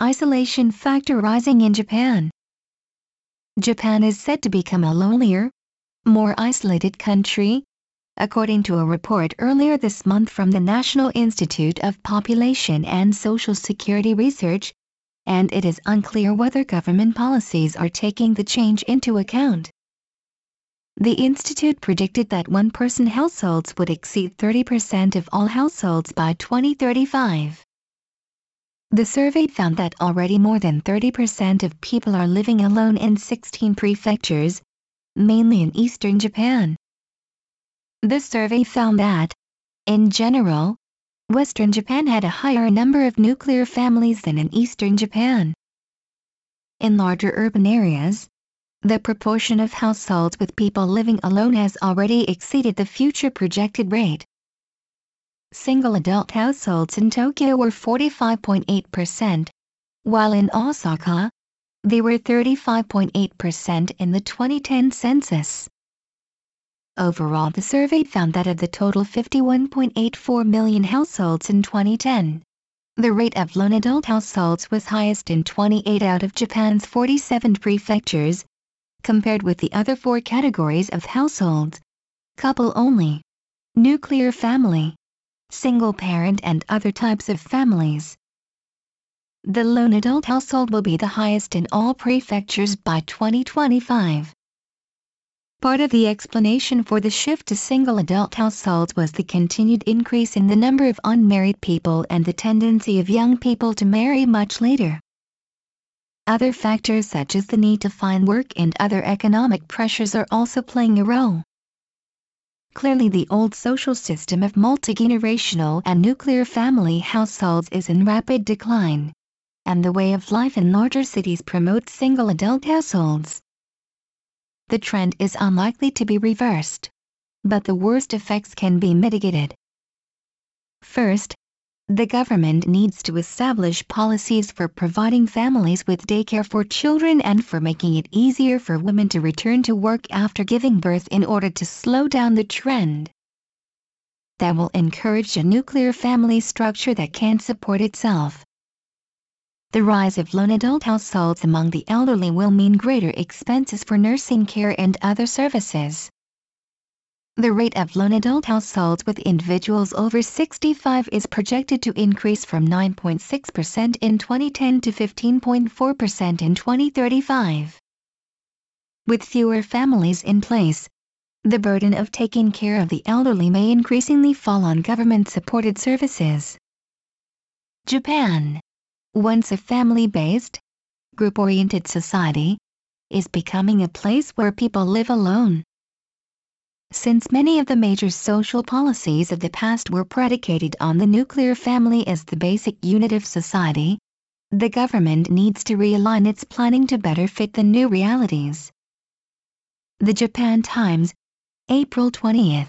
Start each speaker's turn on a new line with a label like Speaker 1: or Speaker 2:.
Speaker 1: isolation factor rising in Japan. Japan is said to become a lonelier, more isolated country, according to a report earlier this month from the National Institute of Population and Social Security Research, and it is unclear whether government policies are taking the change into account. The institute predicted that one-person households would exceed 30% of all households by 2035. The survey found that already more than 30% of people are living alone in 16 prefectures, mainly in eastern Japan. The survey found that, in general, Western Japan had a higher number of nuclear families than in Eastern Japan. In larger urban areas, the proportion of households with people living alone has already exceeded the future projected rate. Single adult households in Tokyo were 45.8%, while in Osaka, they were 35.8% in the 2010 census. Overall the survey found that of the total 51.84 million households in 2010, the rate of lone adult households was highest in 28 out of Japan's 47 prefectures, compared with the other four categories of households, couple only, nuclear family, single parent and other types of families. The lone adult household will be the highest in all prefectures by 2025. Part of the explanation for the shift to single adult households was the continued increase in the number of unmarried people and the tendency of young people to marry much later. Other factors such as the need to find work and other economic pressures are also playing a role. Clearly the old social system of multi-generational and nuclear family households is in rapid decline, and the way of life in larger cities promotes single adult households the trend is unlikely to be reversed. But the worst effects can be mitigated. First, the government needs to establish policies for providing families with daycare for children and for making it easier for women to return to work after giving birth in order to slow down the trend. That will encourage a nuclear family structure that can support itself. The rise of lone adult households among the elderly will mean greater expenses for nursing care and other services. The rate of lone adult households with individuals over 65 is projected to increase from 9.6% in 2010 to 15.4% in 2035. With fewer families in place, the burden of taking care of the elderly may increasingly fall on government-supported services. Japan once a family-based, group-oriented society, is becoming a place where people live alone. Since many of the major social policies of the past were predicated on the nuclear family as the basic unit of society, the government needs to realign its planning to better fit the new realities. The Japan Times, April 20th